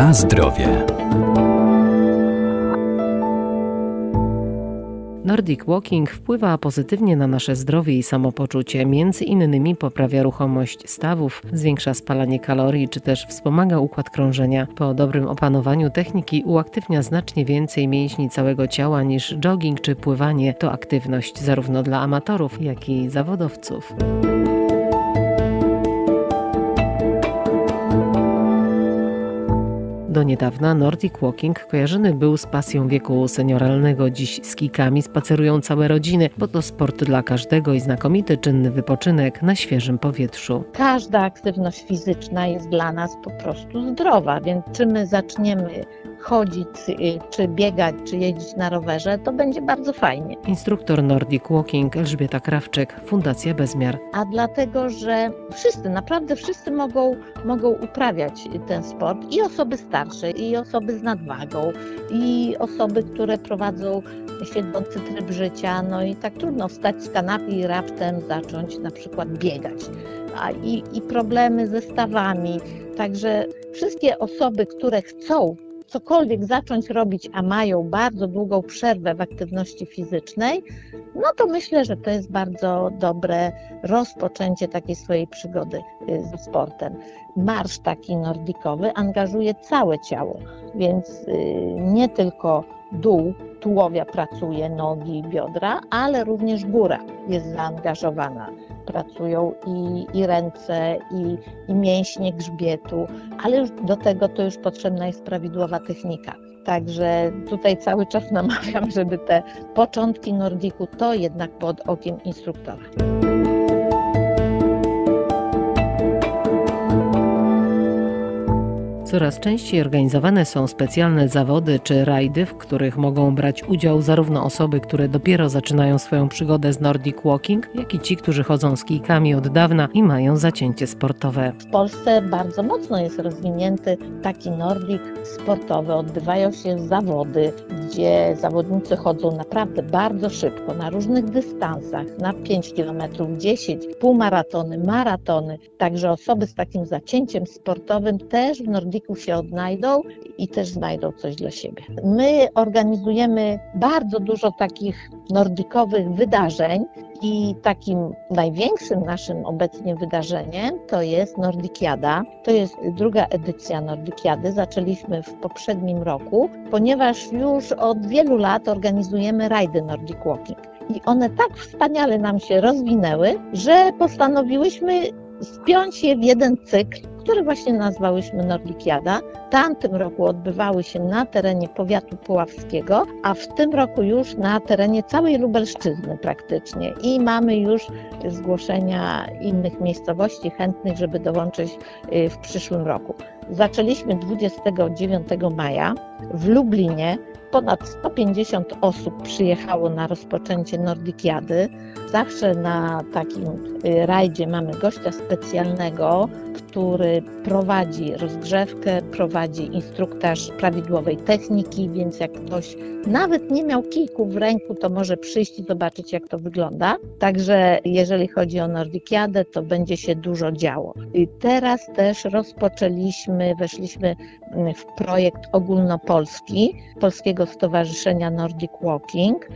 Na zdrowie. Nordic Walking wpływa pozytywnie na nasze zdrowie i samopoczucie. Między innymi poprawia ruchomość stawów, zwiększa spalanie kalorii czy też wspomaga układ krążenia. Po dobrym opanowaniu techniki uaktywnia znacznie więcej mięśni całego ciała niż jogging czy pływanie. To aktywność zarówno dla amatorów, jak i zawodowców. Do niedawna Nordic Walking kojarzony był z pasją wieku senioralnego. Dziś z kikami spacerują całe rodziny, bo to sport dla każdego i znakomity czynny wypoczynek na świeżym powietrzu. Każda aktywność fizyczna jest dla nas po prostu zdrowa, więc czy my zaczniemy chodzić, y, czy biegać, czy jeździć na rowerze, to będzie bardzo fajnie. Instruktor Nordic Walking Elżbieta Krawczyk, Fundacja Bezmiar. A dlatego, że wszyscy, naprawdę wszyscy mogą, mogą uprawiać ten sport i osoby starsze, i osoby z nadwagą, i osoby, które prowadzą siedzący tryb życia, no i tak trudno wstać z kanapy i raptem zacząć na przykład biegać. A i, i problemy ze stawami. Także wszystkie osoby, które chcą cokolwiek zacząć robić, a mają bardzo długą przerwę w aktywności fizycznej, no to myślę, że to jest bardzo dobre rozpoczęcie takiej swojej przygody y, ze sportem. Marsz taki nordikowy angażuje całe ciało, więc y, nie tylko dół tułowia pracuje, nogi, biodra, ale również góra jest zaangażowana pracują i, i ręce, i, i mięśnie grzbietu, ale już do tego to już potrzebna jest prawidłowa technika. Także tutaj cały czas namawiam, żeby te początki nordiku to jednak pod okiem instruktora. Coraz częściej organizowane są specjalne zawody czy rajdy, w których mogą brać udział zarówno osoby, które dopiero zaczynają swoją przygodę z Nordic Walking, jak i ci, którzy chodzą z kijkami od dawna i mają zacięcie sportowe. W Polsce bardzo mocno jest rozwinięty taki Nordic sportowy. Odbywają się zawody, gdzie zawodnicy chodzą naprawdę bardzo szybko, na różnych dystansach, na 5 km, 10, półmaratony, maratony. Także osoby z takim zacięciem sportowym też w Nordic się odnajdą i też znajdą coś dla siebie. My organizujemy bardzo dużo takich nordikowych wydarzeń i takim największym naszym obecnie wydarzeniem to jest Nordikiada. To jest druga edycja Nordikiady. Zaczęliśmy w poprzednim roku, ponieważ już od wielu lat organizujemy rajdy Nordic Walking. I one tak wspaniale nam się rozwinęły, że postanowiłyśmy spiąć je w jeden cykl który właśnie nazwałyśmy Nordikiada. W tamtym roku odbywały się na terenie powiatu puławskiego, a w tym roku już na terenie całej Lubelszczyzny praktycznie. I mamy już zgłoszenia innych miejscowości chętnych, żeby dołączyć y, w przyszłym roku. Zaczęliśmy 29 maja w Lublinie. Ponad 150 osób przyjechało na rozpoczęcie Nordikiady. Zawsze na takim y, rajdzie mamy gościa specjalnego, który prowadzi rozgrzewkę, prowadzi instruktaż prawidłowej techniki, więc jak ktoś nawet nie miał kijku w ręku, to może przyjść i zobaczyć, jak to wygląda. Także jeżeli chodzi o Nordikiadę, to będzie się dużo działo. I teraz też rozpoczęliśmy, weszliśmy w projekt ogólnopolski Polskiego Stowarzyszenia Nordic Walking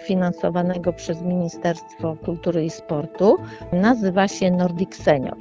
finansowanego przez Ministerstwo Kultury i Sportu. Nazywa się Nordic Senior.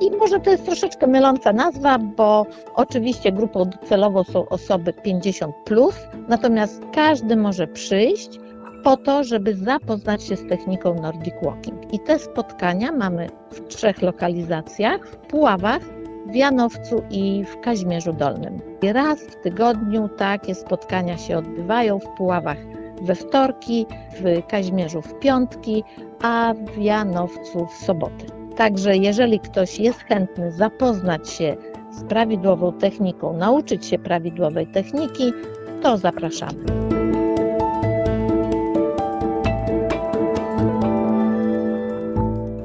I może to jest troszeczkę myląca nazwa, bo oczywiście grupą docelową są osoby 50, plus, natomiast każdy może przyjść po to, żeby zapoznać się z techniką Nordic Walking. I te spotkania mamy w trzech lokalizacjach: w Puławach, w Janowcu i w Kaźmierzu Dolnym. I raz w tygodniu takie spotkania się odbywają w Puławach we wtorki, w Kaźmierzu w piątki, a w Janowcu w soboty. Także jeżeli ktoś jest chętny zapoznać się z prawidłową techniką, nauczyć się prawidłowej techniki, to zapraszamy.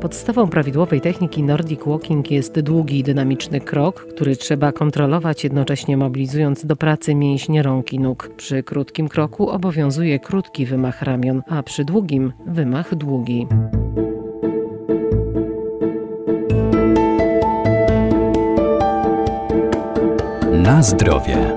Podstawą prawidłowej techniki Nordic Walking jest długi i dynamiczny krok, który trzeba kontrolować jednocześnie mobilizując do pracy mięśnie rąk i nóg. Przy krótkim kroku obowiązuje krótki wymach ramion, a przy długim wymach długi. Na zdrowie.